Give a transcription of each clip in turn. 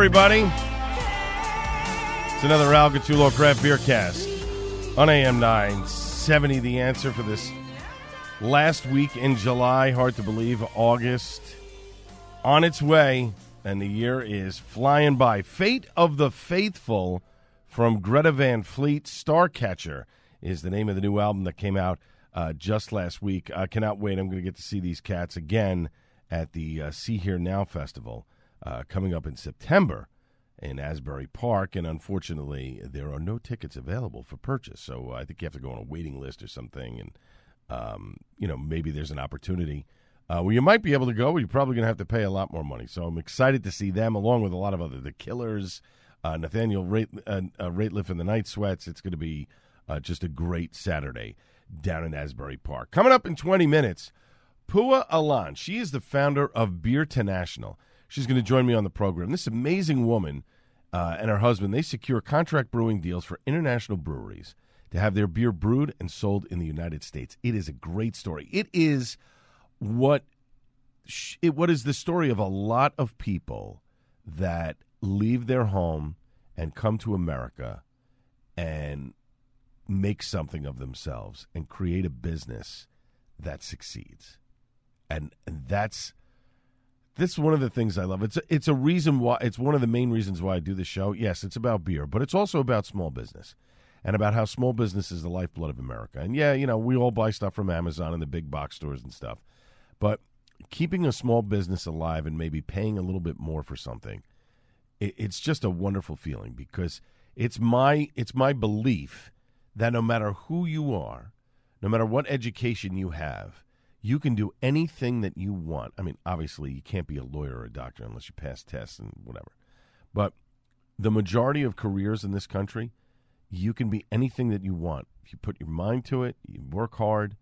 everybody? It's another Al Gattullo Craft Beer Cast on AM 970. The answer for this last week in July. Hard to believe. August on its way, and the year is flying by. Fate of the Faithful from Greta Van Fleet. Starcatcher is the name of the new album that came out uh, just last week. I cannot wait. I'm going to get to see these cats again at the uh, Sea.Hear.Now Festival uh, coming up in September in Asbury Park, and unfortunately, there are no tickets available for purchase. So I think you have to go on a waiting list or something, and um, you know maybe there's an opportunity uh, where you might be able to go. But you're probably going to have to pay a lot more money. So I'm excited to see them, along with a lot of other the Killers, uh, Nathaniel Rate, uh, uh, and the Night Sweats. It's going to be uh, just a great Saturday down in Asbury Park. Coming up in 20 minutes, Pua Alon. She is the founder of Beerternational. She's going to join me on the program. This amazing woman uh, and her husband, they secure contract brewing deals for international breweries to have their beer brewed and sold in the United States. It is a great story. It is what sh- it, what is the story of a lot of people that leave their home and come to America and make something of themselves and create a business that succeeds. And, and that's this is one of the things I love. It's a, it's a reason why it's one of the main reasons why I do the show. Yes, it's about beer, but it's also about small business and about how small business is the lifeblood of America. And yeah, you know, we all buy stuff from Amazon and the big box stores and stuff. But keeping a small business alive and maybe paying a little bit more for something, it, it's just a wonderful feeling because it's my it's my belief that no matter who you are, no matter what education you have, you can do anything that you want. I mean, obviously, you can't be a lawyer or a doctor unless you pass tests and whatever. But the majority of careers in this country, you can be anything that you want. If you put your mind to it, you work hard,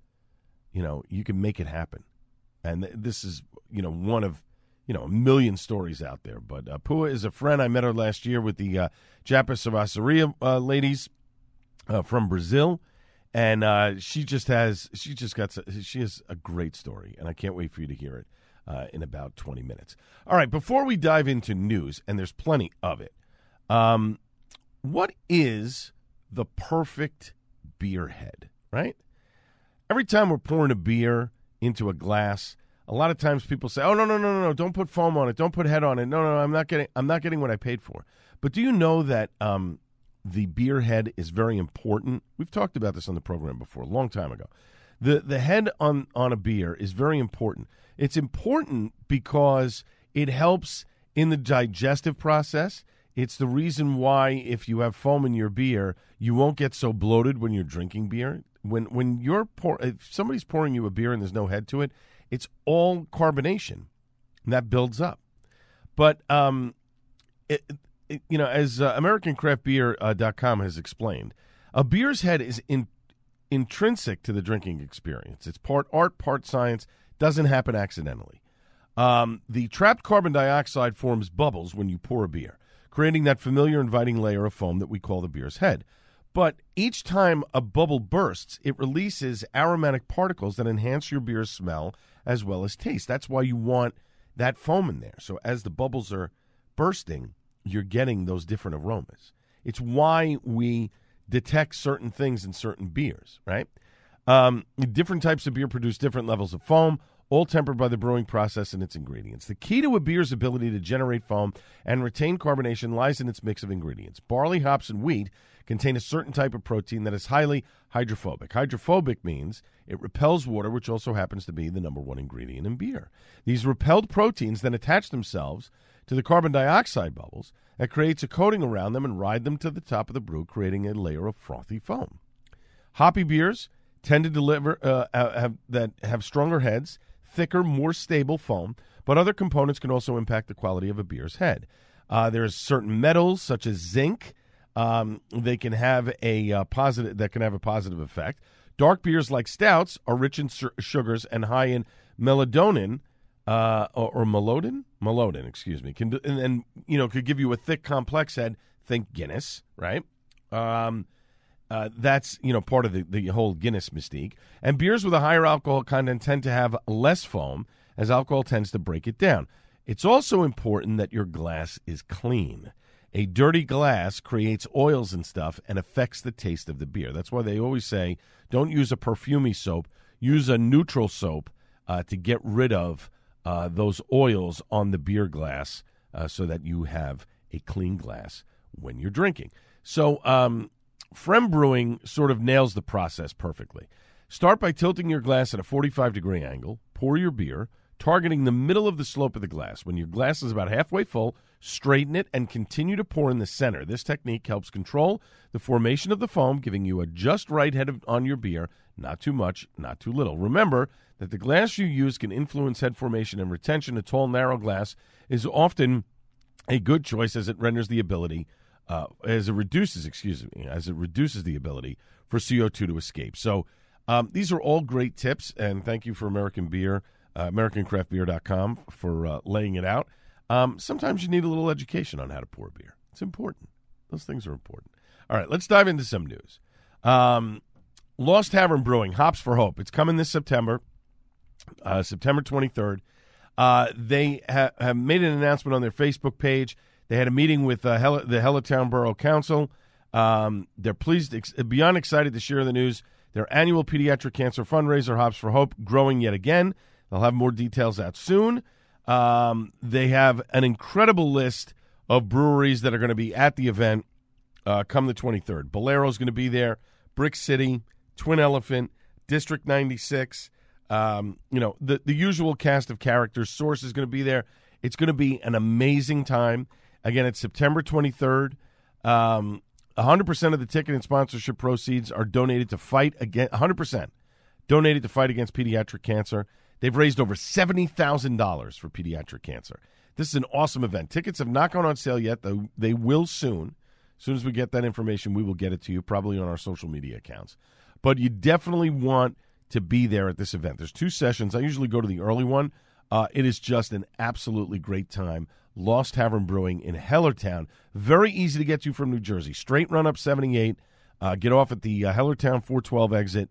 you know, you can make it happen. And th- this is, you know, one of, you know, a million stories out there. But uh, Pua is a friend. I met her last year with the uh, Japa Cervaceria uh, ladies uh, from Brazil and uh, she just has she just got she has a great story, and I can't wait for you to hear it uh, in about twenty minutes. All right, before we dive into news, and there's plenty of it. Um, what is the perfect beer head? Right. Every time we're pouring a beer into a glass, a lot of times people say, "Oh no, no, no, no, no! Don't put foam on it. Don't put head on it. No, no, no I'm not getting. I'm not getting what I paid for." But do you know that um, the beer head is very important. We've talked about this on the program before, a long time ago. The the head on on a beer is very important. It's important because it helps in the digestive process. It's the reason why if you have foam in your beer, you won't get so bloated when you're drinking beer. When when you're pour, if somebody's pouring you a beer and there's no head to it, it's all carbonation, and that builds up. But um, it, you know, as uh, AmericanCraftBeer.com uh, has explained, a beer's head is in, intrinsic to the drinking experience. It's part art, part science. Doesn't happen accidentally. Um, the trapped carbon dioxide forms bubbles when you pour a beer, creating that familiar inviting layer of foam that we call the beer's head. But each time a bubble bursts, it releases aromatic particles that enhance your beer's smell as well as taste. That's why you want that foam in there. So as the bubbles are bursting, you're getting those different aromas. It's why we detect certain things in certain beers, right? Um, different types of beer produce different levels of foam, all tempered by the brewing process and its ingredients. The key to a beer's ability to generate foam and retain carbonation lies in its mix of ingredients. Barley, hops, and wheat contain a certain type of protein that is highly hydrophobic. Hydrophobic means it repels water, which also happens to be the number one ingredient in beer. These repelled proteins then attach themselves to the carbon dioxide bubbles that creates a coating around them and ride them to the top of the brew, creating a layer of frothy foam. Hoppy beers tend to deliver uh, have, that have stronger heads thicker, more stable foam, but other components can also impact the quality of a beer's head. Uh, there's certain metals such as zinc. Um, they can have a uh, positive that can have a positive effect. Dark beers like stouts are rich in sur- sugars and high in melatonin uh, or, or melodin, melodin, excuse me. Can and, and, you know could give you a thick, complex head. Think Guinness, right? Um, uh, that's you know part of the, the whole Guinness mystique. And beers with a higher alcohol content tend to have less foam, as alcohol tends to break it down. It's also important that your glass is clean. A dirty glass creates oils and stuff and affects the taste of the beer. That's why they always say don't use a perfumy soap. Use a neutral soap uh, to get rid of uh, those oils on the beer glass, uh, so that you have a clean glass when you're drinking. So um, Frem Brewing sort of nails the process perfectly. Start by tilting your glass at a 45 degree angle, pour your beer, targeting the middle of the slope of the glass. When your glass is about halfway full, straighten it and continue to pour in the center. This technique helps control the formation of the foam, giving you a just right head of, on your beer, not too much, not too little. Remember that the glass you use can influence head formation and retention. A tall, narrow glass is often a good choice as it renders the ability uh, as it reduces, excuse me, as it reduces the ability for CO2 to escape. So um, these are all great tips, and thank you for American Beer, uh, AmericanCraftBeer.com for uh, laying it out. Um, sometimes you need a little education on how to pour beer. It's important. Those things are important. All right, let's dive into some news. Um, Lost Tavern Brewing, Hops for Hope. It's coming this September, uh, September 23rd. Uh, they ha- have made an announcement on their Facebook page. They had a meeting with uh, Hell- the Hellertown Borough Council. Um, they're pleased, ex- beyond excited to share the news. Their annual pediatric cancer fundraiser, Hops for Hope, growing yet again. They'll have more details out soon. Um, they have an incredible list of breweries that are going to be at the event uh, come the 23rd. Bolero's going to be there, Brick City, Twin Elephant, District 96. Um, you know, the, the usual cast of characters. Source is going to be there. It's going to be an amazing time. Again, it's September 23rd. Um, 100% of the ticket and sponsorship proceeds are donated to fight against 100% donated to fight against pediatric cancer. They've raised over $70,000 for pediatric cancer. This is an awesome event. Tickets have not gone on sale yet, though they will soon. As soon as we get that information, we will get it to you, probably on our social media accounts. But you definitely want to be there at this event. There's two sessions. I usually go to the early one. Uh, it is just an absolutely great time. Lost Tavern Brewing in Hellertown. Very easy to get to from New Jersey. Straight run up 78. Uh, get off at the uh, Hellertown 412 exit.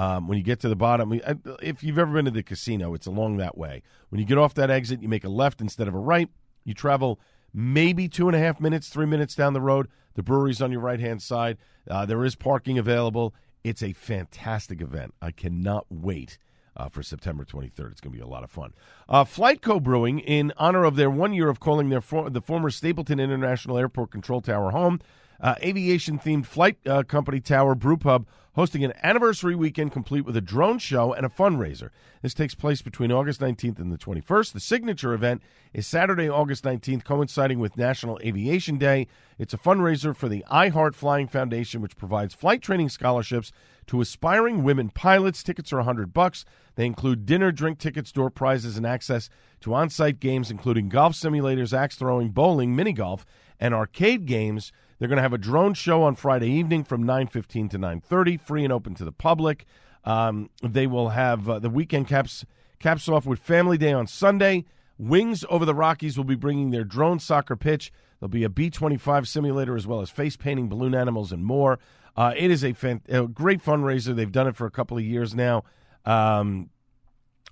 Um, when you get to the bottom, if you've ever been to the casino, it's along that way. When you get off that exit, you make a left instead of a right. You travel maybe two and a half minutes, three minutes down the road. The brewery's on your right hand side. Uh, there is parking available. It's a fantastic event. I cannot wait uh, for September 23rd. It's going to be a lot of fun. Uh, Flyte Co Brewing, in honor of their one year of calling their for- the former Stapleton International Airport Control Tower home, uh, aviation themed flight uh, company tower brewpub hosting an anniversary weekend complete with a drone show and a fundraiser. This takes place between August 19th and the 21st. The signature event is Saturday, August 19th, coinciding with National Aviation Day. It's a fundraiser for the iHeart Flying Foundation, which provides flight training scholarships to aspiring women pilots. Tickets are 100 bucks. They include dinner, drink tickets, door prizes, and access to on-site games including golf simulators, axe throwing, bowling, mini golf, and arcade games. They're going to have a drone show on Friday evening from 9:15 to 9:30, free and open to the public. Um, they will have uh, the weekend caps caps off with Family Day on Sunday. Wings over the Rockies will be bringing their drone soccer pitch. There'll be a B 25 simulator as well as face painting balloon animals and more. Uh, it is a, fan- a, great fundraiser. They've done it for a couple of years now. Um,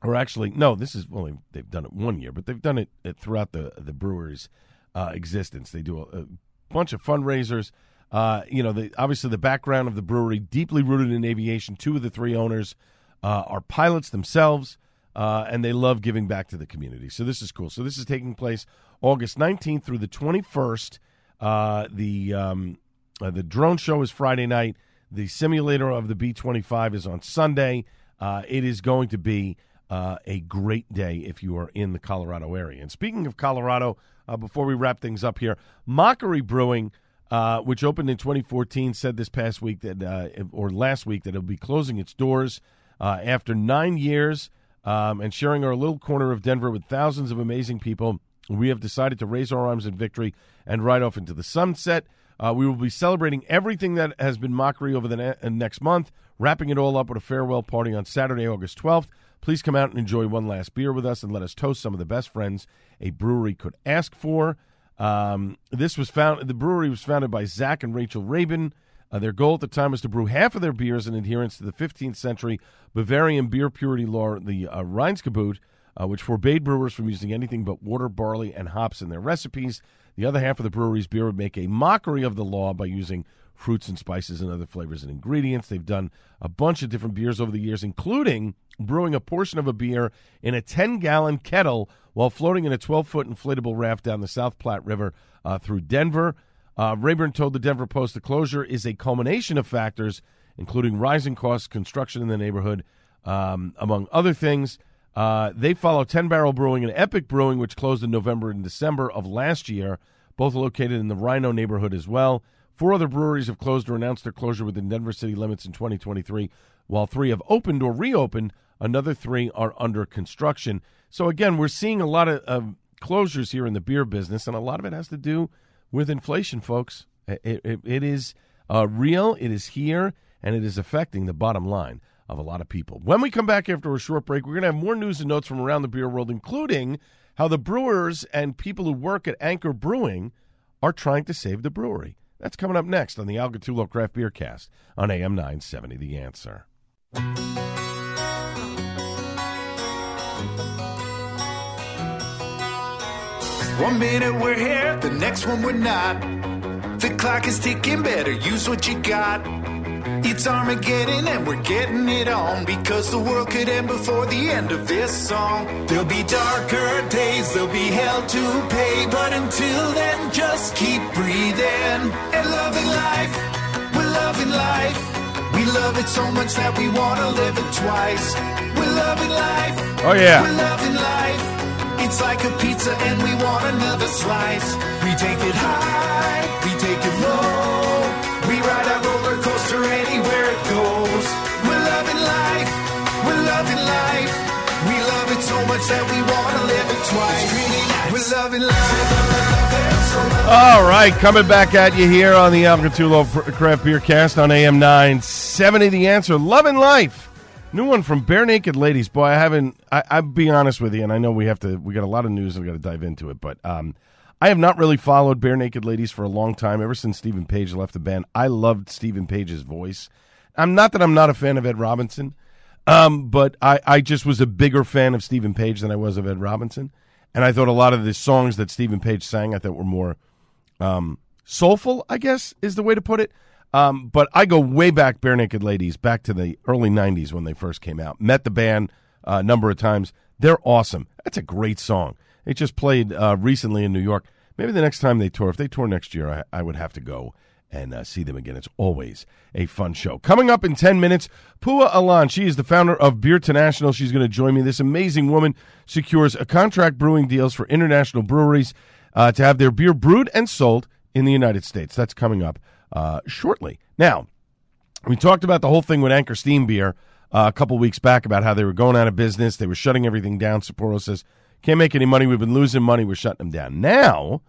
or actually, no, this is only they've done it one year, but they've done it throughout the the brewery's uh, existence. They do a, a bunch of fundraisers. Uh, you know, the, obviously the background of the brewery deeply rooted in aviation. Two of the three owners uh, are pilots themselves, uh, and they love giving back to the community. So this is cool. So this is taking place August 19th through the 21st. Uh, the um, uh, the drone show is Friday night. The simulator of the B 25 is on Sunday. Uh, it is going to be uh, a great day if you are in the Colorado area. And speaking of Colorado, uh, before we wrap things up here, Mockery Brewing, uh, which opened in 2014, said this past week that, uh, or last week, that it'll be closing its doors after nine years um, and sharing our little corner of Denver with thousands of amazing people. We have decided to raise our arms in victory and ride off into the sunset. Uh, we will be celebrating everything that has been mockery over the ne- uh, next month, wrapping it all up with a farewell party on Saturday, August 12th. Please come out and enjoy one last beer with us and let us toast some of the best friends a brewery could ask for. Um, this was found. The brewery was founded by Zach and Rachel Rabun. Uh, their goal at the time was to brew half of their beers in adherence to the 15th century Bavarian beer purity law, the uh, Reinheitsgebot, uh, which forbade brewers from using anything but water, barley, and hops in their recipes. The other half of the brewery's beer would make a mockery of the law by using fruits and spices and other flavors and ingredients. They've done a bunch of different beers over the years, including brewing a portion of a beer in a 10 gallon kettle while floating in a 12 foot inflatable raft down the South Platte River uh, through Denver. Uh, Rabun told the Denver Post the closure is a culmination of factors, including rising costs, construction in the neighborhood, um, among other things. Uh, they follow 10 Barrel Brewing and Epic Brewing, which closed in November and December of last year, both located in the RiNo neighborhood as well. Four other breweries have closed or announced their closure within Denver city limits in 2023, while three have opened or reopened. Another three are under construction. So, again, we're seeing a lot of, of closures here in the beer business, and a lot of it has to do with inflation, folks. it, it, it is uh, real, it is here, and it is affecting the bottom line of a lot of people. When we come back after a short break, we're going to have more news and notes from around the beer world, including how the brewers and people who work at Anchor Brewing are trying to save the brewery. That's coming up next on the Al Gattullo Craft Beer Cast on AM 970 The Answer. One minute we're here, the next one we're not. The clock is ticking, better use what you got. It's Armageddon and we're getting it on because the world could end before the end of this song. There'll be darker days, there'll be hell to pay, but until then, just keep breathing and loving life. We're loving life. We love it so much that we want to live it twice. We're loving life. Oh, yeah. We're loving life. It's like a pizza and we want another slice. We take it high, we take it low. We ride our roller coaster anywhere it goes. We're loving life, we're loving life. We love it so much that we want to live it twice. Really nice. We're loving life. All right, coming back at you here on the Al Gattullo Craft Beer Cast on AM 970. The answer, loving life. New one from Barenaked Ladies. Boy, I haven't. I, I'll be honest with you, and I know we have to. We got a lot of news, and we got to dive into it. But um, I have not really followed Barenaked Ladies for a long time. Ever since Steven Page left the band, I loved Steven Page's voice. I'm not that I'm not a fan of Ed Robertson, um, but I, I just was a bigger fan of Steven Page than I was of Ed Robertson, and I thought a lot of the songs that Steven Page sang, I thought were more um, soulful. I guess is the way to put it. Um, but I go way back, Barenaked Ladies, back to the early '90s when they first came out. Met the band uh, a number of times. They're awesome. That's a great song. They just played uh, recently in New York. Maybe the next time they tour, if they tour next year, I, I would have to go and uh, see them again. It's always a fun show. Coming up in 10 minutes, Pua Alon. She is the founder of Beerternational. She's going to join me. This amazing woman secures a contract brewing deals for international breweries uh, to have their beer brewed and sold in the United States. That's coming up uh, shortly. Now, we talked about the whole thing with Anchor Steam Beer uh, a couple weeks back about how they were going out of business. They were shutting everything down. Sapporo says, can't make any money. We've been losing money. We're shutting them down. Now,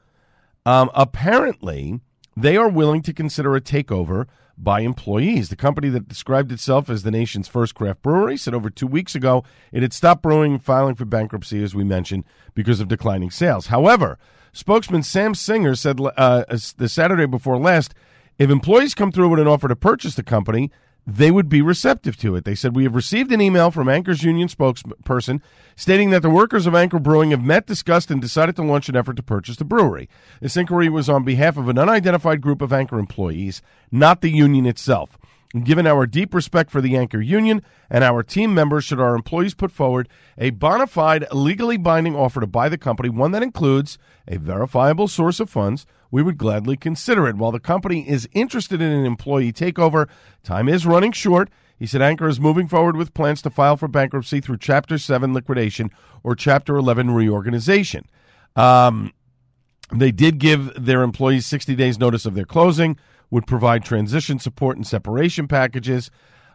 um, apparently, they are willing to consider a takeover by employees. The company that described itself as the nation's first craft brewery said over two weeks ago it had stopped brewing, filing for bankruptcy, as we mentioned, because of declining sales. However, spokesman Sam Singer said uh, the Saturday before last if employees come through with an offer to purchase the company, they would be receptive to it. They said, We have received an email from Anchor's union spokesperson stating that the workers of Anchor Brewing have met, discussed, and decided to launch an effort to purchase the brewery. This inquiry was on behalf of an unidentified group of Anchor employees, not the union itself. Given our deep respect for the Anchor Union and our team members, should our employees put forward a bona fide, legally binding offer to buy the company, one that includes a verifiable source of funds, we would gladly consider it. While the company is interested in an employee takeover, time is running short. He said Anchor is moving forward with plans to file for bankruptcy through Chapter 7 liquidation or Chapter 11 reorganization. Um, they did give their employees 60 days' notice of their closing would provide transition support and separation packages.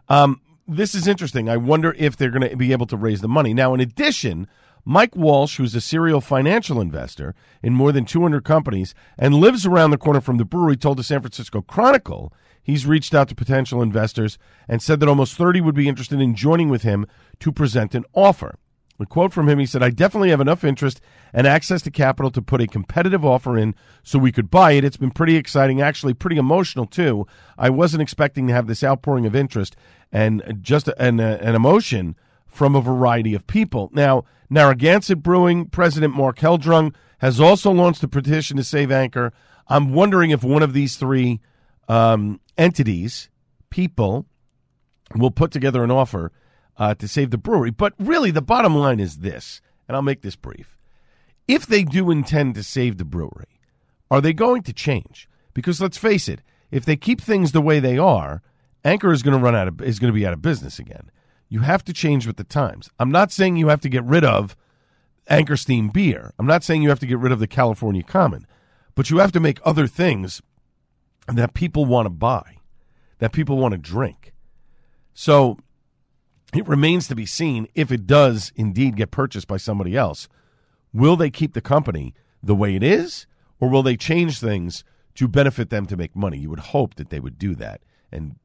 Um, this is interesting. I wonder if they're going to be able to raise the money. Now, in addition, Mike Walsh, who's a serial financial investor in more than 200 companies and lives around the corner from the brewery, told the San Francisco Chronicle he's reached out to potential investors and said that almost 30 would be interested in joining with him to present an offer. A quote from him he said, I definitely have enough interest and access to capital to put a competitive offer in so we could buy it. It's been pretty exciting, actually, pretty emotional too. I wasn't expecting to have this outpouring of interest and just an, an emotion from a variety of people. Now, Narragansett Brewing President Mark Hellendrung has also launched a petition to save Anchor. I'm wondering if one of these three um, entities, people, will put together an offer uh, to save the brewery. But really, the bottom line is this, and I'll make this brief. If they do intend to save the brewery, are they going to change? Because let's face it, if they keep things the way they are, Anchor is going to run out of is going to be out of business again. You have to change with the times. I'm not saying you have to get rid of Anchor Steam beer. I'm not saying you have to get rid of the California Common, but you have to make other things that people want to buy, that people want to drink. So it remains to be seen if it does indeed get purchased by somebody else. Will they keep the company the way it is, or will they change things to benefit them to make money? You would hope that they would do that and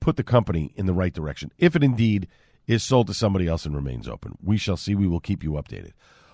put the company in the right direction if it indeed is sold to somebody else and remains open. We shall see. We will keep you updated.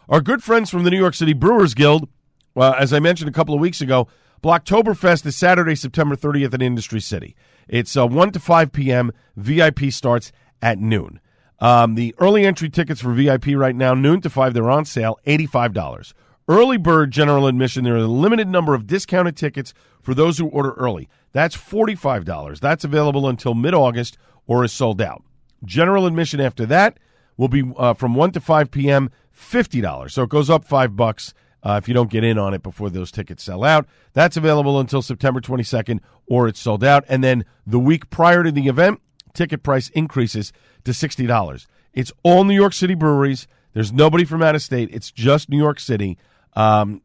Our good friends from the New York City Brewers Guild, well, as I mentioned a couple of weeks ago, Blocktoberfest is Saturday, September 30th in Industry City. It's uh, 1 to 5 p.m. VIP starts at noon. Um, the early entry tickets for VIP right now, noon to 5, they're on sale, $85. Early bird general admission, there are a limited number of discounted tickets for those who order early. That's $45. That's available until mid August or is sold out. General admission after that will be uh, from 1 to 5 p.m., $50. So it goes up 5 bucks uh, if you don't get in on it before those tickets sell out. That's available until September 22nd or it's sold out. And then the week prior to the event, ticket price increases to $60. It's all New York City breweries. There's nobody from out of state. It's just New York City. Um,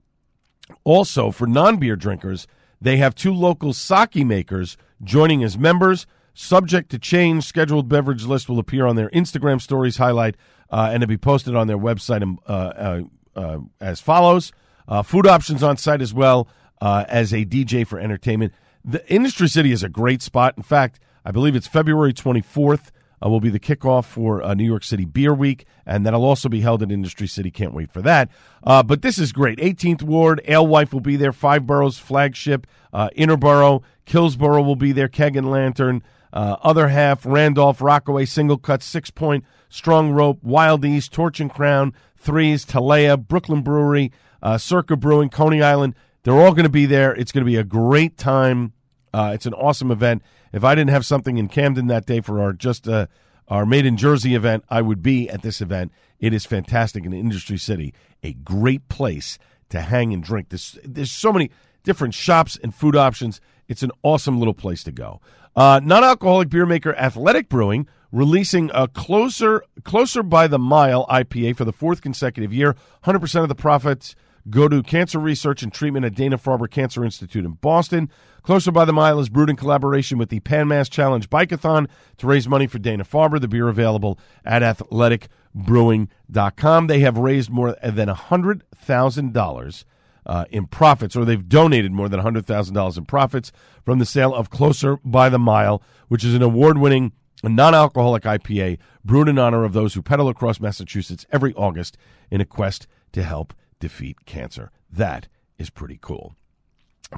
also, for non beer drinkers, they have two local sake makers joining as members. Subject to change, scheduled beverage list will appear on their Instagram stories highlight uh, and to be posted on their website um, uh, uh, uh, as follows. Uh, food options on site as well uh, as a DJ for entertainment. The Industry City is a great spot. In fact, I believe it's February 24th. Uh, will be the kickoff for uh, New York City Beer Week, and that'll also be held in Industry City. Can't wait for that. Uh, but this is great. 18th Ward, Alewife will be there. Five Boroughs flagship, uh, Interboro, Killsborough will be there. Keg and Lantern, uh, other half, Randolph, Rockaway, Single Cut, Six Point, Strong Rope, Wild East, Torch and Crown, Threes, Talea, Brooklyn Brewery, uh, Circa Brewing, Coney Island. They're all going to be there. It's going to be a great time. It's an awesome event. If I didn't have something in Camden that day for our just uh, our Made in Jersey event, I would be at this event. It is fantastic in Industry City, a great place to hang and drink. There's, there's so many different shops and food options. It's an awesome little place to go. Uh, non-alcoholic beer maker Athletic Brewing releasing a closer closer by the mile IPA for the fourth consecutive year. 100% of the profits go to cancer research and treatment at Dana Farber Cancer Institute in Boston. Closer by the Mile is brewed in collaboration with the Pan Mass Challenge Bikeathon to raise money for Dana Farber. The beer available at athleticbrewing.com. They have raised more than $100,000 uh, in profits, or they've donated more than $100,000 in profits from the sale of Closer by the Mile, which is an award winning non alcoholic IPA brewed in honor of those who pedal across Massachusetts every August in a quest to help defeat cancer. That is pretty cool.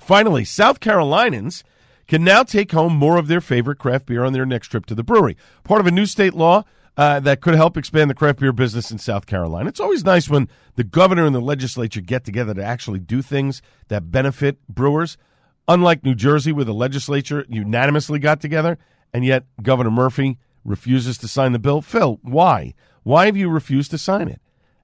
Finally, South Carolinians can now take home more of their favorite craft beer on their next trip to the brewery. Part of a new state law uh, that could help expand the craft beer business in South Carolina. It's always nice when the governor and the legislature get together to actually do things that benefit brewers. Unlike New Jersey, where the legislature unanimously got together, and yet Governor Murphy refuses to sign the bill. Phil, why? Why have you refused to sign it?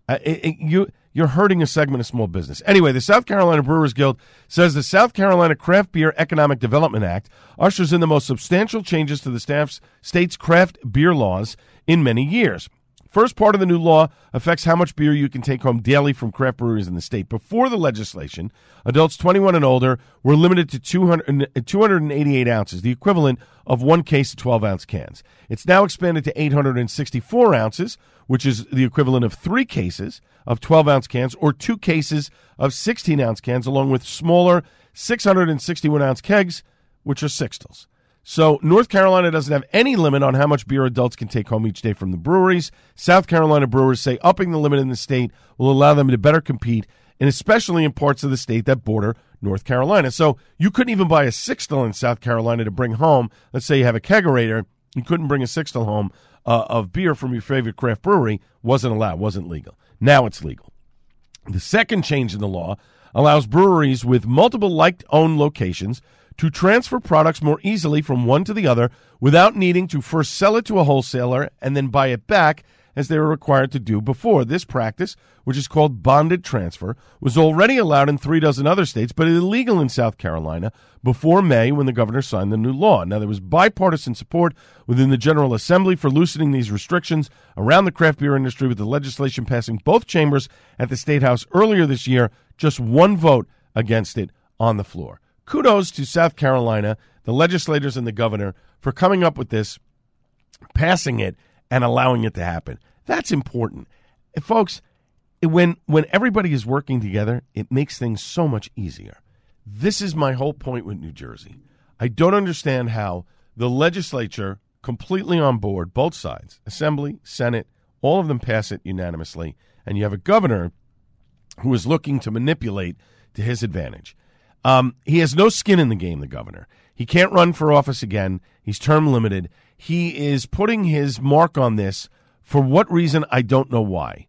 Uh, it, it you you're hurting a segment of small business. Anyway, the South Carolina Brewers Guild says the South Carolina Craft Beer Economic Development Act ushers in the most substantial changes to the state's craft beer laws in many years. First part of the new law affects how much beer you can take home daily from craft breweries in the state. Before the legislation, adults 21 and older were limited to 200, 288 ounces, the equivalent of one case of 12 ounce cans. It's now expanded to 864 ounces, which is the equivalent of three cases of 12 ounce cans or two cases of 16 ounce cans, along with smaller 661 ounce kegs, which are sixtels. So North Carolina doesn't have any limit on how much beer adults can take home each day from the breweries. South Carolina brewers say upping the limit in the state will allow them to better compete, and especially in parts of the state that border North Carolina. So you couldn't even buy a sixtel in South Carolina to bring home. Let's say you have a kegerator, you couldn't bring a sixtel home uh, of beer from your favorite craft brewery. wasn't allowed, wasn't legal. Now it's legal. The second change in the law allows breweries with multiple like owned locations to transfer products more easily from one to the other without needing to first sell it to a wholesaler and then buy it back as they were required to do before. This practice, which is called bonded transfer, was already allowed in three dozen other states, but illegal in South Carolina before May when the governor signed the new law. Now, there was bipartisan support within the General Assembly for loosening these restrictions around the craft beer industry, with the legislation passing both chambers at the State House earlier this year, just one vote against it on the floor kudos to South Carolina, the legislators and the governor for coming up with this, passing it, and allowing it to happen. That's important. Folks, when when everybody is working together, it makes things so much easier. This is my whole point with New Jersey. I don't understand how the legislature completely on board, both sides, Assembly, Senate, all of them pass it unanimously, and you have a governor who is looking to manipulate to his advantage. Um, he has no skin in the game, the governor. He can't run for office again. He's term limited. He is putting his mark on this for what reason? I don't know why.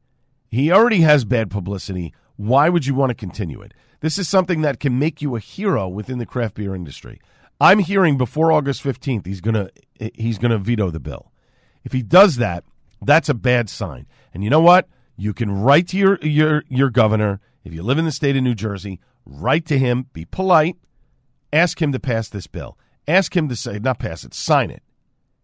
He already has bad publicity. Why would you want to continue it? This is something that can make you a hero within the craft beer industry. I'm hearing before August 15th he's going to he's going to veto the bill. If he does that, that's a bad sign. And you know what? You can write to your your your governor if you live in the state of New Jersey, write to him, be polite, ask him to pass this bill. Ask him to say, not pass it, sign it.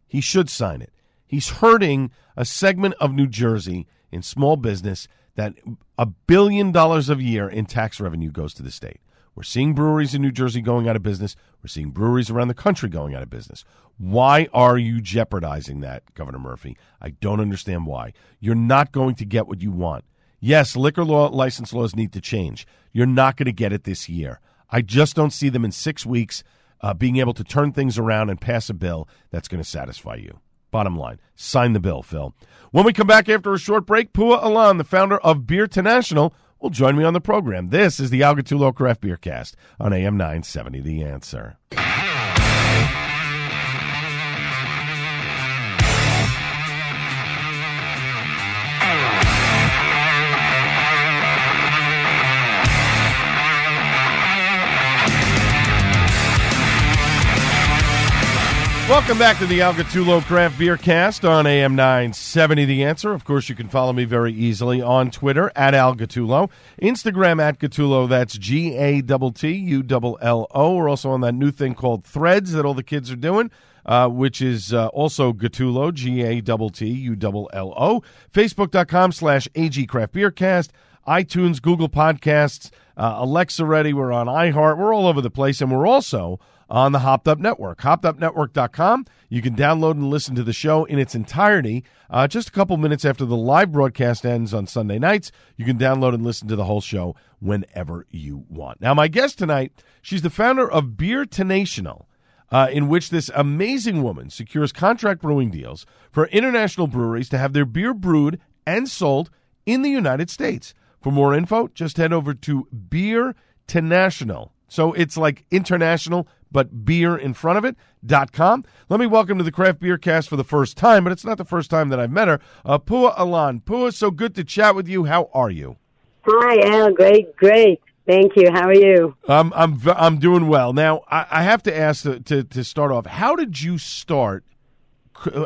He should sign it. He's hurting a segment of New Jersey in small business that a billion dollars a year in tax revenue goes to the state. We're seeing breweries in New Jersey going out of business. We're seeing breweries around the country going out of business. Why are you jeopardizing that, Governor Murphy? I don't understand why. You're not going to get what you want. Yes, liquor law license laws need to change. You're not going to get it this year. I just don't see them in six weeks uh, being able to turn things around and pass a bill that's going to satisfy you. Bottom line, sign the bill, Phil. When we come back after a short break, Pua Alon, the founder of Beerternational, will join me on the program. This is the Al Gattullo Craft Beer Cast on AM 970 The Answer. Welcome back to the Al Gattullo Craft Beer Cast on AM 970 The Answer. Of course, you can follow me very easily on Twitter at Al Gattullo, Instagram at Gattullo, that's G A T T U L L O. We're also on that new thing called Threads that all the kids are doing. Uh, which is uh, also Gattullo, G A T T U L L O. Facebook.com slash AG Craft Beer Cast, iTunes, Google Podcasts, uh, Alexa Ready. We're on iHeart. We're all over the place. And we're also on the Hopped Up Network. HoppedUpNetwork.com. You can download and listen to the show in its entirety uh, just a couple minutes after the live broadcast ends on Sunday nights. You can download and listen to the whole show whenever you want. Now, my guest tonight, she's the founder of Beerternational. Uh, in which this amazing woman secures contract brewing deals for international breweries to have their beer brewed and sold in the United States. For more info, just head over to Beer Tenational. So it's like international but beer in front of it. Dot com. Let me welcome to the Craft Beer Cast for the first time, but it's not the first time that I've met her. Uh, Pua Alon. Pua, so good to chat with you. How are you? Hi, Al. Great, great. Thank you. How are you? Um, I'm I'm doing well. Now I, I have to ask to, to, to start off. How did you start?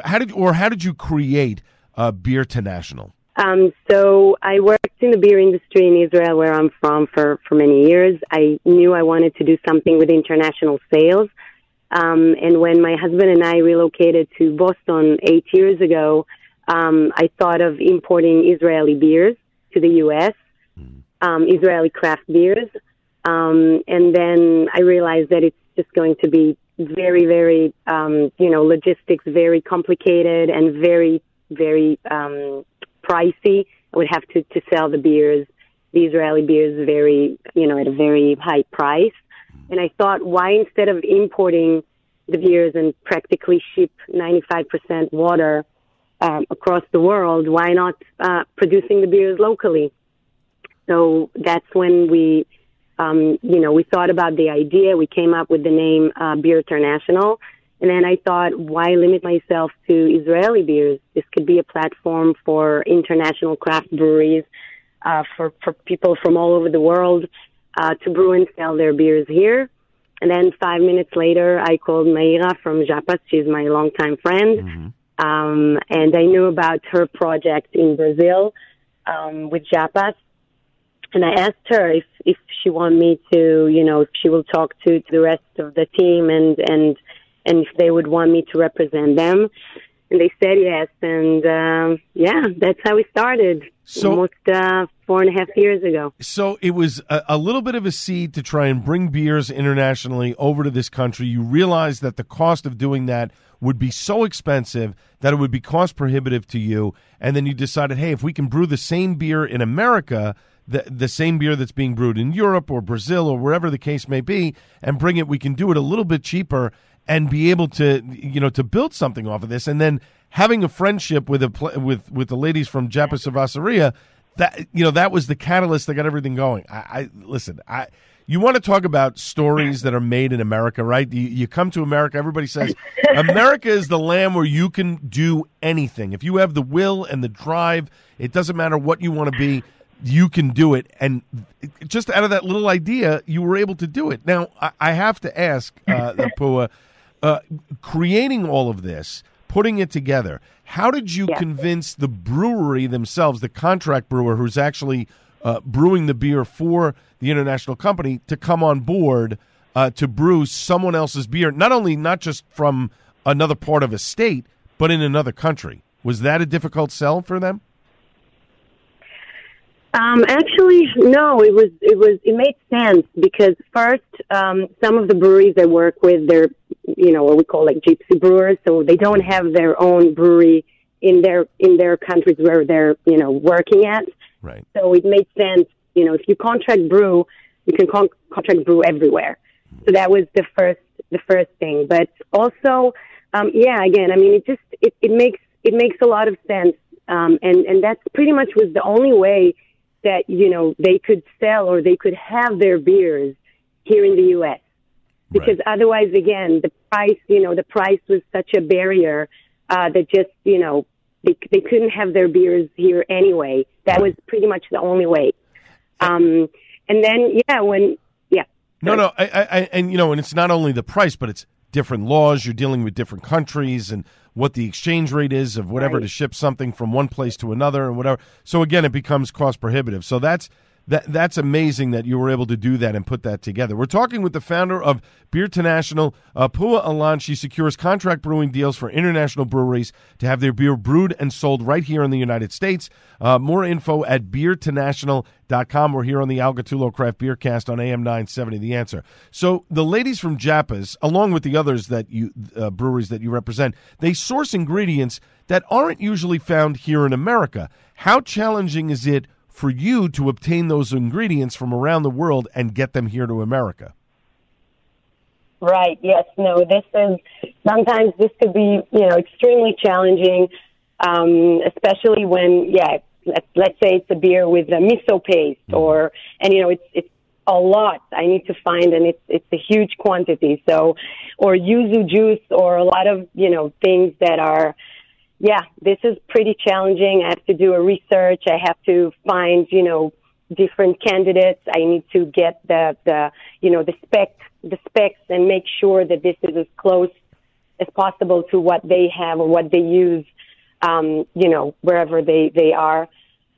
How did or how did you create uh, Beerternational? Um, so I worked in the beer industry in Israel, where I'm from, for for many years. I knew I wanted to do something with international sales. Um, and when my husband and I relocated to Boston eight years ago, um, I thought of importing Israeli beers to the U.S. Um, Israeli craft beers, um, and then I realized that it's just going to be very, very, um, you know, logistics very complicated and very, very um, pricey. I would have to, to sell the beers, the Israeli beers, very, you know, at a very high price. And I thought, why instead of importing the beers and practically ship 95% water um, across the world, why not uh, producing the beers locally? So that's when we, um, you know, we thought about the idea. We came up with the name uh, Beerternational. And then I thought, why limit myself to Israeli beers? This could be a platform for international craft breweries, uh, for, for people from all over the world uh, to brew and sell their beers here. And then five minutes later, I called Meira from Japas. She's my longtime friend. Um, and I knew about her project in Brazil um, with Japas. And I asked her if, if she want me to, you know, if she will talk to, to the rest of the team and, and, and if they would want me to represent them. And they said yes. And, um, yeah, that's how we started So- almost, uh, four and a half years ago. So it was a, a little bit of a seed to try and bring beers internationally over to this country. You realized that the cost of doing that would be so expensive that it would be cost prohibitive to you, and then you decided, hey, if we can brew the same beer in America, the the same beer that's being brewed in Europe or Brazil or wherever the case may be, and bring it, we can do it a little bit cheaper and be able to you know to build something off of this, and then having a friendship with a with with the ladies from Japa Cerveceria, that you know that was the catalyst that got everything going. I, I listen. I you want to talk about stories that are made in America, right? You, you come to America, everybody says America is the land where you can do anything. If you have the will and the drive, it doesn't matter what you want to be, you can do it. And just out of that little idea, you were able to do it. Now, I, I have to ask, uh, Pua, uh, creating all of this, putting it together, how did you Yeah. convince the brewery themselves, the contract brewer who's actually uh, brewing the beer for the international company, to come on board uh, to brew someone else's beer? Not only not just from another part of a state, but in another country. Was that a difficult sell for them? Um, actually, no. It was it was it made sense because first, um, some of the breweries I work with, they're you know what we call like gypsy brewers, so they don't have their own brewery in their in their countries where they're you know working at. Right. So it made sense. You know, if you contract brew, you can con- contract brew everywhere. So that was the first the first thing. But also, um, yeah, again, I mean, it just it, it makes it makes a lot of sense, um, and and that's pretty much was the only way that you know they could sell or they could have their beers here in the U.S. Because otherwise, again, the price, you know, the price was such a barrier uh, that just, you know, they they couldn't have their beers here anyway. That was pretty much the only way. Um, and then, yeah, when, yeah, No, no, I, I, I, and you know, and it's not only the price, but it's different laws. You're dealing with different countries and what the exchange rate is of whatever Right. to ship something from one place to another and whatever. So again, it becomes cost prohibitive. So that's that that's amazing that you were able to do that and put that together. We're talking with the founder of Beerternational, uh, Pua Alon. She secures contract brewing deals for international breweries to have their beer brewed and sold right here in the United States. Uh, more info at beerternational.com. We're here on the Al Gattullo Craft Beer Cast on AM 970, The Answer. So the ladies from Japas, along with the others that you uh, breweries that you represent, they source ingredients that aren't usually found here in America. How challenging is it for you to obtain those ingredients from around the world and get them here to America? Right. Yes. No. This is sometimes this could be you know extremely challenging, um, especially when yeah. Let's, let's say it's a beer with a miso paste, or and you know it's it's a lot. I need to find, and it's it's a huge quantity. So, or yuzu juice, or a lot of you know things that are. Yeah, this is pretty challenging. I have to do a research. I have to find, you know, different candidates. I need to get the the you know the spec the specs and make sure that this is as close as possible to what they have or what they use. Um, you know, wherever they they are,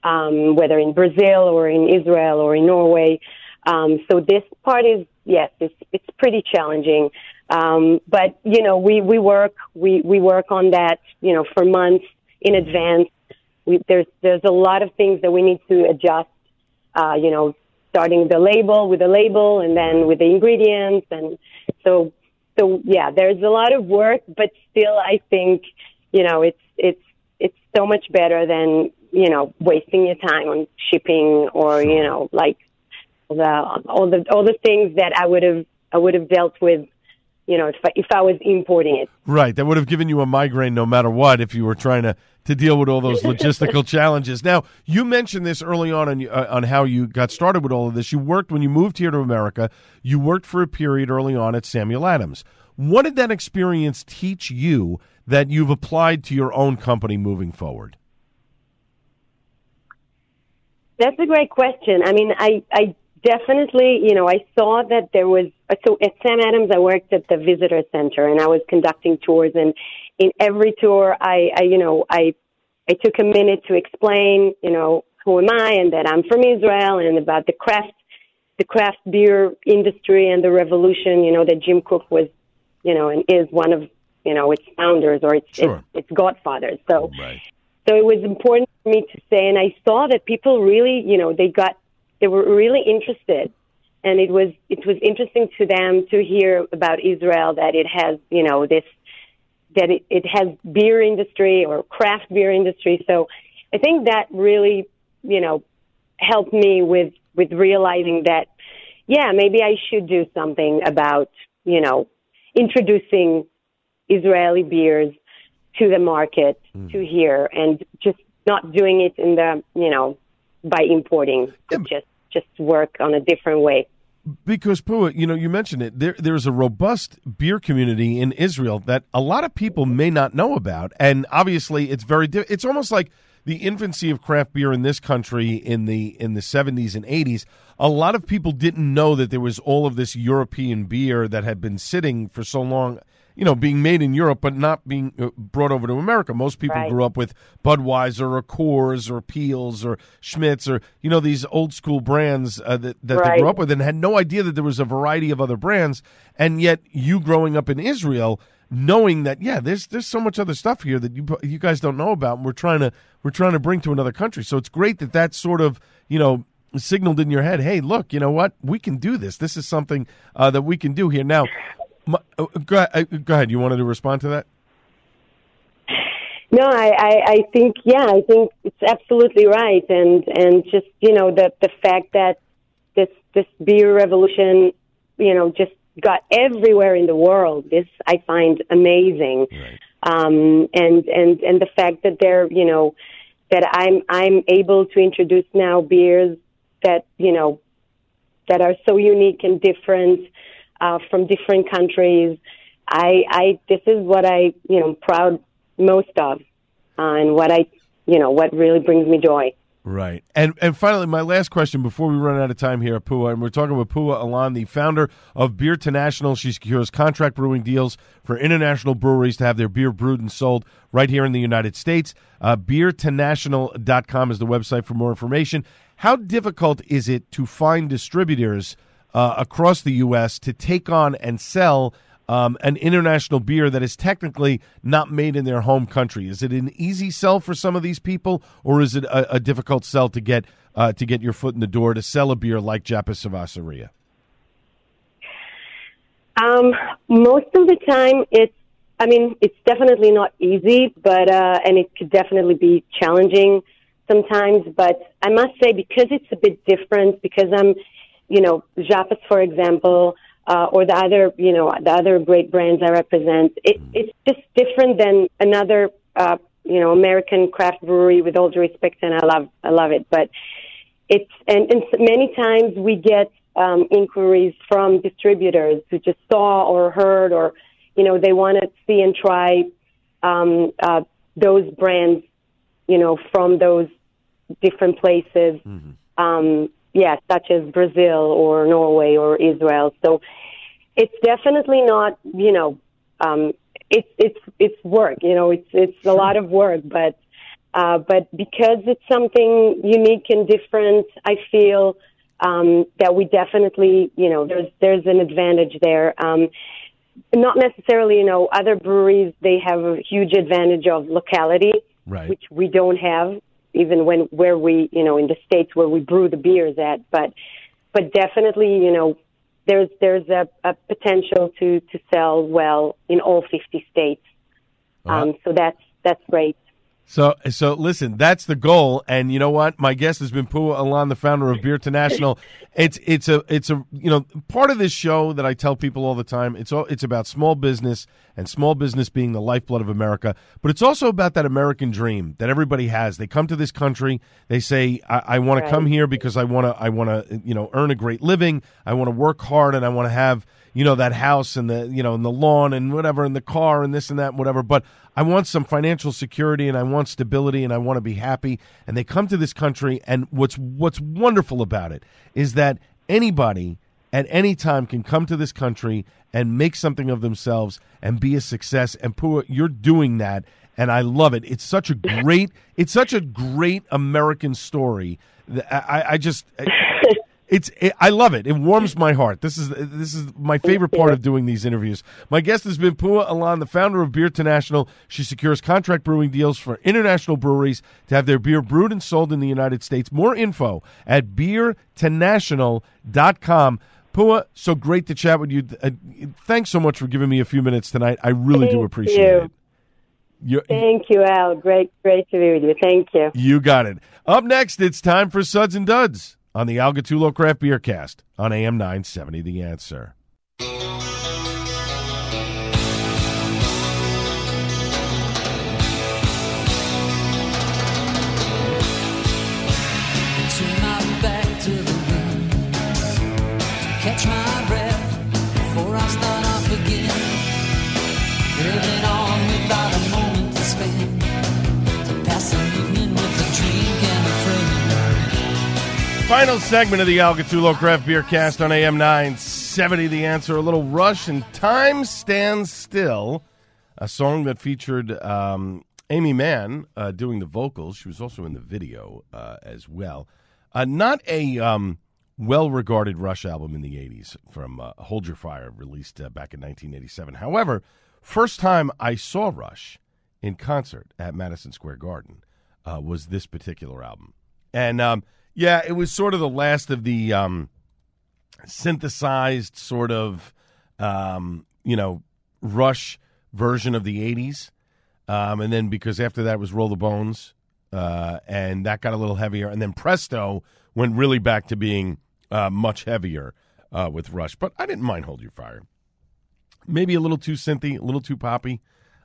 um, whether in Brazil or in Israel or in Norway. Um, so this part is yes, it's it's pretty challenging. Um, but you know, we we work we we work on that you know for months in advance. We, there's there's a lot of things that we need to adjust. Uh, you know, starting the label with the label and then with the ingredients and so so yeah, there's a lot of work, but still, I think you know it's it's it's so much better than you know wasting your time on shipping or you know like the all the all the things that I would have I would have dealt with, you know, if I, if I was importing it. Right, that would have given you a migraine no matter what if you were trying to to deal with all those logistical challenges. Now, you mentioned this early on on, uh, on how you got started with all of this. You worked when you moved here to America. You worked for a period early on at Samuel Adams. What did that experience teach you that you've applied to your own company moving forward? That's a great question. I mean, I, I definitely, you know, I saw that there was, so at Sam Adams, I worked at the visitor center and I was conducting tours and in every tour, I, I you know, I, I took a minute to explain, you know, who am I and that I'm from Israel and about the craft, the craft beer industry and the revolution, you know, that Jim Koch was, you know, and is one of, you know, its founders or its, Sure. its, its godfathers. So, Right. so it was important for me to say, and I saw that people really, you know, they got, they were really interested, and it was it was interesting to them to hear about Israel that it has, you know, this that it, it has beer industry or craft beer industry. So I think that really, you know, helped me with with realizing that, yeah, maybe I should do something about, you know, introducing Israeli beers to the market mm. to here and just not doing it in the you know by importing Yeah, just just work on a different way Because Pua, you know, you mentioned it. There, there's a robust beer community in Israel that a lot of people may not know about, and obviously, it's very. It's almost like the infancy of craft beer in this country in the in the 70s and 80s. A lot of people didn't know that there was all of this European beer that had been sitting for so long. You know, being made in Europe, but not being uh, brought over to America. Most people Right. grew up with Budweiser or Coors or Piels or Schmitz or you know these old school brands uh, that that they grew up with and had no idea that there was a variety of other brands. And yet, you growing up in Israel, knowing that yeah, there's there's so much other stuff here that you you guys don't know about, and we're trying to we're trying to bring to another country. So it's great that that sort of you know signaled in your head, hey, look, you know what, we can do this. This is something uh, that we can do here now. My, uh, go, ahead, uh, go ahead. You wanted to respond to that? no I, I i think yeah i think it's absolutely right and and just you know the the fact that this this beer revolution you know just got everywhere in the world this i find amazing um and and and the fact that they're you know that i'm i'm able to introduce now beers that you know that are so unique and different uh, from different countries. I, I, this is what I, you know, proud most of, uh, and what I, you know, what really brings me joy. Right. And and finally, my last question before we run out of time here, Pua, and we're talking with Pua Alon, the founder of Beerternational. She secures contract brewing deals for international breweries to have their beer brewed and sold right here in the United States. Uh, beerternational.com is the website for more information. How difficult is it to find distributors uh, across the U.S. to take on and sell um, an international beer that is technically not made in their home country? Is it an easy sell for some of these people, or is it a, a difficult sell to get uh, to get your foot in the door to sell a beer like Japa Cerveceria? Um, most of the time, it's, I mean, it's definitely not easy, but, uh, and it could definitely be challenging sometimes, but I must say because it's a bit different, because I'm, you know, Japas, for example, uh, or the other, you know, the other great brands I represent, it, it's just different than another, uh, you know, American craft brewery with all due respect, and I love, I love it, but it's, and, and many times we get, um, inquiries from distributors who just saw or heard or, you know, they want to see and try um, uh, those brands, you know, from those different places. Um, yeah, such as Brazil or Norway or Israel. So it's definitely not, you know, um, it's it's it's work. You know, it's it's a lot of work, but uh, but because it's something unique and different, I feel um, that we definitely, you know, there's there's an advantage there. Um, not necessarily, you know, other breweries they have a huge advantage of locality, Right. which we don't have, even when where we, you know, in the states where we brew the beers at. But but definitely, you know, there's there's a, a potential to to sell well in all 50 states. Um, so that's that's great. So, so listen, that's the goal, and you know what? My guest has been Pua Alon, the founder of Beerternational. It's it's a it's a you know part of this show that I tell people all the time. It's all it's about small business and small business being the lifeblood of America, but it's also about that American dream that everybody has. They come to this country, they say, "I, I want to come here because I want to I want to you know earn a great living. I want to work hard, and I want to have." you know that house and the you know and the lawn and whatever and the car and this and that and whatever but i want some financial security and i want stability and i want to be happy and they come to this country and what's what's wonderful about it is that anybody at any time can come to this country and make something of themselves and be a success and Pua, you're doing that and I love it. It's such a great it's such a great American story. I, I- just it's it, I love it. It warms my heart. This is this is my favorite part of doing these interviews. My guest has been Pua Alon, the founder of Beerternational. She secures contract brewing deals for international breweries to have their beer brewed and sold in the United States. More info at beerternational.com. Pua, so great to chat with you. Uh, thanks so much for giving me a few minutes tonight. I really do appreciate you. it. You're, Thank you, Al. Great, great to be with you. Thank you. You got it. Up next, it's time for Suds and Duds on the Al Gattullo Craft Beer Cast on AM 970 The Answer. Final segment of the Al Gattullo Craft Beer Cast on AM 970 The Answer. A little rush and time stands still. A song that featured um, Aimee Mann uh, doing the vocals. She was also in the video uh, as well. Uh, not a um, well regarded Rush album in the 80s from uh, Hold Your Fire, released uh, back in 1987. However, first time I saw Rush in concert at Madison Square Garden uh, was this particular album. And um, yeah, it was sort of the last of the um, synthesized sort of, um, you know, Rush version of the 80s. Um, and then because after that was Roll the Bones, uh, and that got a little heavier. And then Presto went really back to being uh, much heavier uh, with Rush. But I didn't mind Hold Your Fire. Maybe a little too synthy, a little too poppy.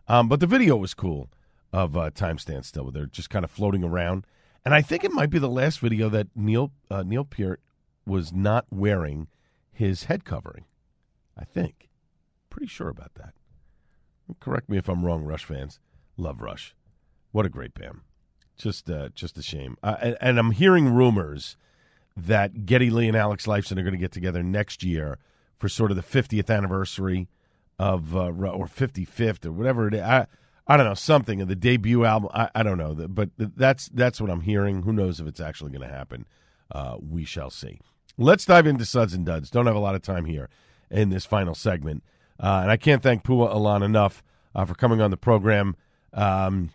Um, but the video was cool of uh, Time Stand Still, they're just kind of floating around. And I think it might be the last video that Neil uh, Neil Peart was not wearing his head covering. I think. Pretty sure about that. Correct me if I'm wrong, Rush fans. Love Rush. What a great band. Just, uh, just a shame. Uh, and, and I'm hearing rumors that Geddy Lee and Alex Lifeson are going to get together next year for sort of the 50th anniversary of uh, or 55th or whatever it is. I, I don't know something of the debut album. I, I don't know, but that's that's what I'm hearing. Who knows if it's actually going to happen? Uh, we shall see. Let's dive into Suds and Duds. Don't have a lot of time here in this final segment, uh, and I can't thank Pua Alon enough uh, for coming on the program. Um,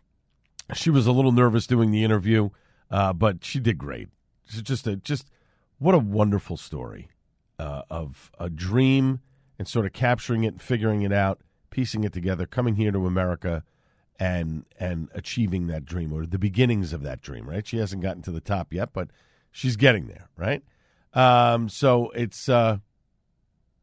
she was a little nervous doing the interview, uh, but she did great. Just a just what a wonderful story uh, of a dream and sort of capturing it, figuring it out, piecing it together, coming here to America, and and achieving that dream or the beginnings of that dream. Right? She hasn't gotten to the top yet, but she's getting there. Right? Um, so it's uh,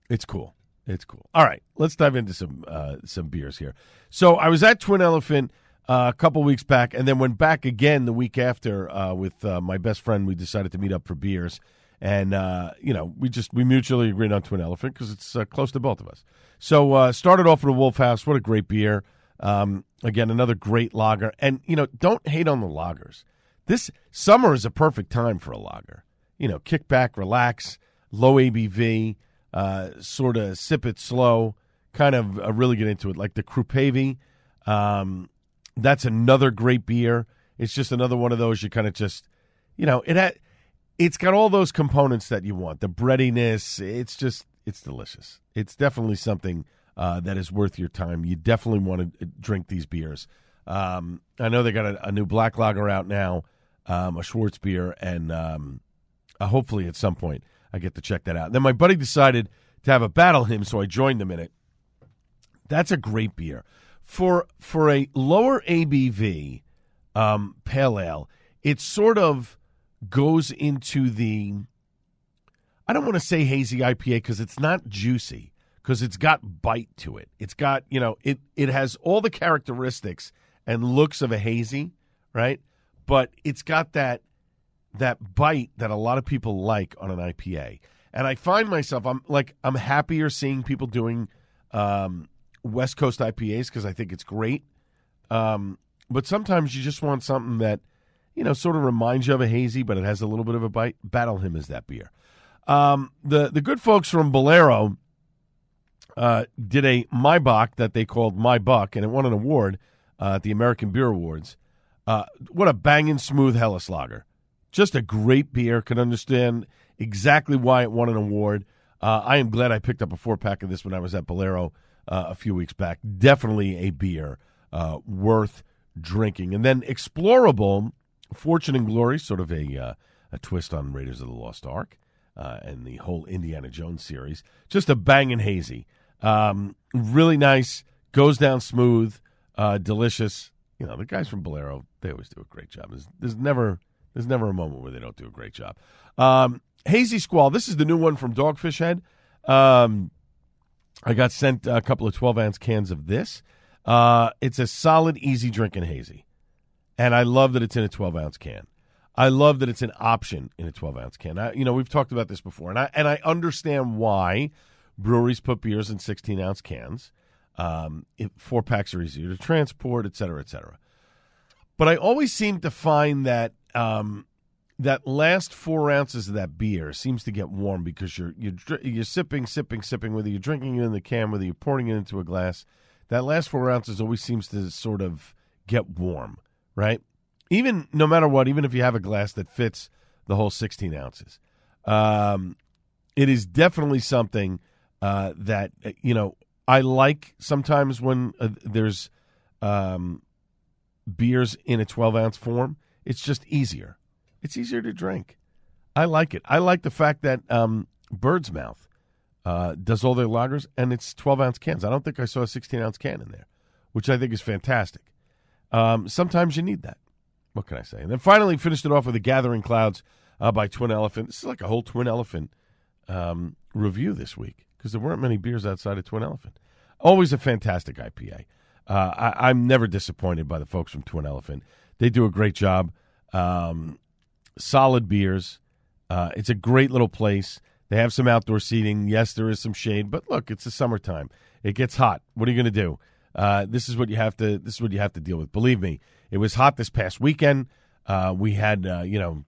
it's cool. It's cool. All right, let's dive into some uh, some beers here. So I was at Twin Elephant a couple weeks back, and then went back again the week after uh, with uh, my best friend. We decided to meet up for beers, and uh, you know we just we mutually agreed on Twin Elephant because it's uh, close to both of us. So uh, started off with a Wolf House. What a great beer! Um, again, another great lager, and you know don't hate on the lagers. This summer is a perfect time for a lager. You know, kick back, relax, low ABV, uh, sort of sip it slow, kind of uh, really get into it. Like the Krupavi, um, that's another great beer. It's just another one of those you kind of just, you know, it had, it's got all those components that you want. The breadiness, it's just, it's delicious. It's definitely something uh, that is worth your time. You definitely want to drink these beers. Um, I know they got a, a, new black lager out now, um, a Schwarzbier, and um, uh, hopefully at some point I get to check that out. then my buddy decided to have a battle hymn, so I joined him in it. That's a great beer for for a lower ABV um, pale ale. It sort of goes into the. I don't want to say hazy IPA because it's not juicy because it's got bite to it. It's got you know it it has all the characteristics and looks of a hazy, right? But it's got that that bite that a lot of people like on an IPA. And I find myself I'm like I'm happier seeing people doing um, West Coast IPAs because I think it's great. Um, but sometimes you just want something that you know sort of reminds you of a hazy, but it has a little bit of a bite. Battle Hymn is that beer. Um, the the good folks from Bolero uh, did a Maibock that they called My Buck, and it won an award uh, at the American Beer Awards. Uh, what a banging smooth Helles lager! Just a great beer. Can understand exactly why it won an award. Uh, I am glad I picked up a four pack of this when I was at Bolero uh, a few weeks back. Definitely a beer uh, worth drinking. And then Explorable, Fortune and Glory, sort of a uh, a twist on Raiders of the Lost Ark uh, and the whole Indiana Jones series. Just a banging hazy. Um, really nice. Goes down smooth. Uh, delicious. You know the guys from Bolero, they always do a great job. There's, there's never there's never a moment where they don't do a great job. Um, Hazy Squall. This is the new one from Dogfish Head. Um, I got sent a couple of 12 ounce cans of this. Uh, it's a solid, easy drinking hazy. And I love that it's in a 12 ounce can. I love that it's an option in a 12 ounce can. I, you know, we've talked about this before, and I, and I understand why breweries put beers in 16 ounce cans. Um, it, four packs are easier to transport, et cetera, et cetera. But I always seem to find that um, that last four ounces of that beer seems to get warm because you're you're you're sipping, sipping, sipping. Whether you're drinking it in the can, whether you're pouring it into a glass, that last four ounces always seems to sort of get warm, right? Even no matter what, even if you have a glass that fits the whole 16 ounces, um, it is definitely something uh, that you know I like sometimes when uh, there's um, beers in a 12 ounce form. It's just easier it's easier to drink. I like it. I like the fact that um, Birdsmouth uh, does all their lagers, and it's 12 ounce cans. I don't think I saw a 16 ounce can in there, which I think is fantastic. Um, sometimes you need that. What can I say? And then finally finished it off with the Gathering Clouds uh, by Twin Elephant. This is like a whole Twin Elephant um, review this week because there weren't many beers outside of Twin Elephant. Always a fantastic IPA. Uh, I, am never disappointed by the folks from Twin Elephant. They do a great job. Um, solid beers. Uh, it's a great little place. They have some outdoor seating. Yes, there is some shade, but look, it's the summertime. It gets hot. What are you going to do? Uh, this is what you have to. This is what you have to deal with. Believe me, it was hot this past weekend. Uh, we had uh, you know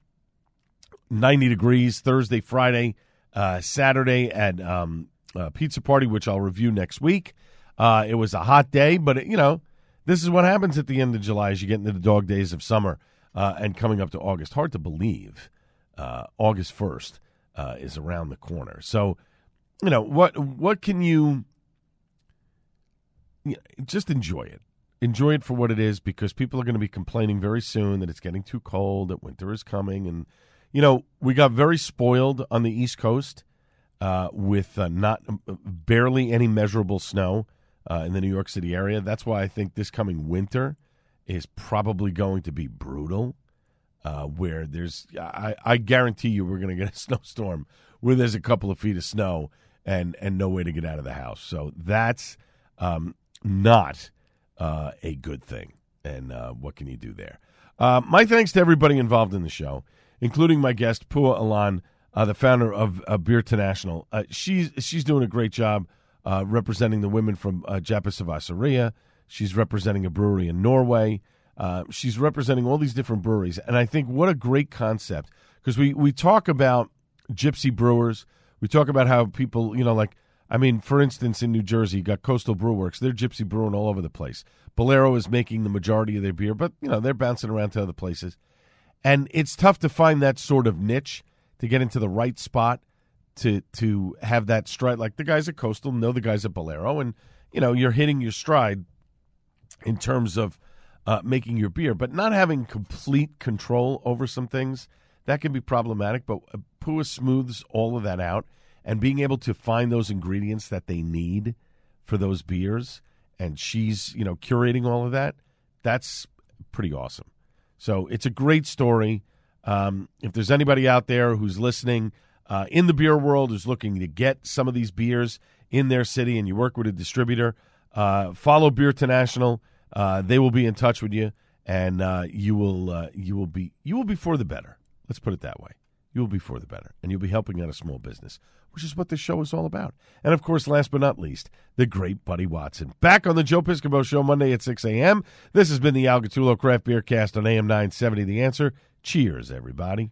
ninety degrees Thursday, Friday, uh, Saturday at um, pizza party, which I'll review next week. Uh, it was a hot day, but it, you know this is what happens at the end of July as you get into the dog days of summer uh, and coming up to August. Hard to believe uh, August 1st uh, is around the corner. So, you know, what what can you, just enjoy it. Enjoy it for what it is because people are going to be complaining very soon that it's getting too cold, that winter is coming. And, you know, we got very spoiled on the East Coast uh, with uh, not barely any measurable snow uh, in the New York City area. That's why I think this coming winter is probably going to be brutal. Uh, where there's, I, I guarantee you, we're going to get a snowstorm where there's a couple of feet of snow and and no way to get out of the house. So that's um, not uh, a good thing. And uh, what can you do there? Uh, my thanks to everybody involved in the show, including my guest Pua Alon uh, the founder of uh, Beerternational. She's she's doing a great job representing the women from uh, Cerveceria. She's representing a brewery in Norway. Uh, she's representing all these different breweries, and I think what a great concept because we we talk about gypsy brewers. We talk about how people, you know, like I mean, for instance, in New Jersey, you got Coastal Brew Works. They're gypsy brewing all over the place. Bolero is making the majority of their beer, but you know they're bouncing around to other places, and it's tough to find that sort of niche to get into the right spot to to have that stride. Like the guys at Coastal know the guys at Bolero, and you know you're hitting your stride in terms of uh, making your beer, but not having complete control over some things that can be problematic. But uh, Pua smooths all of that out, and being able to find those ingredients that they need for those beers, and she's you know curating all of that. That's pretty awesome. So it's a great story. Um, if there's anybody out there who's listening uh, in the beer world who's looking to get some of these beers in their city, and you work with a distributor, uh, follow Beerternational. Uh, they will be in touch with you, and uh, you will uh, you will be you will be for the better. Let's put it that way. You will be for the better, and you'll be helping out a small business, which is what this show is all about. And of course, last but not least, the great Buddy Watson. Back on the Joe Piscopo Show Monday at 6 a.m. This has been the Al Gattullo Craft Beer Cast on AM 970. The answer. Cheers, everybody.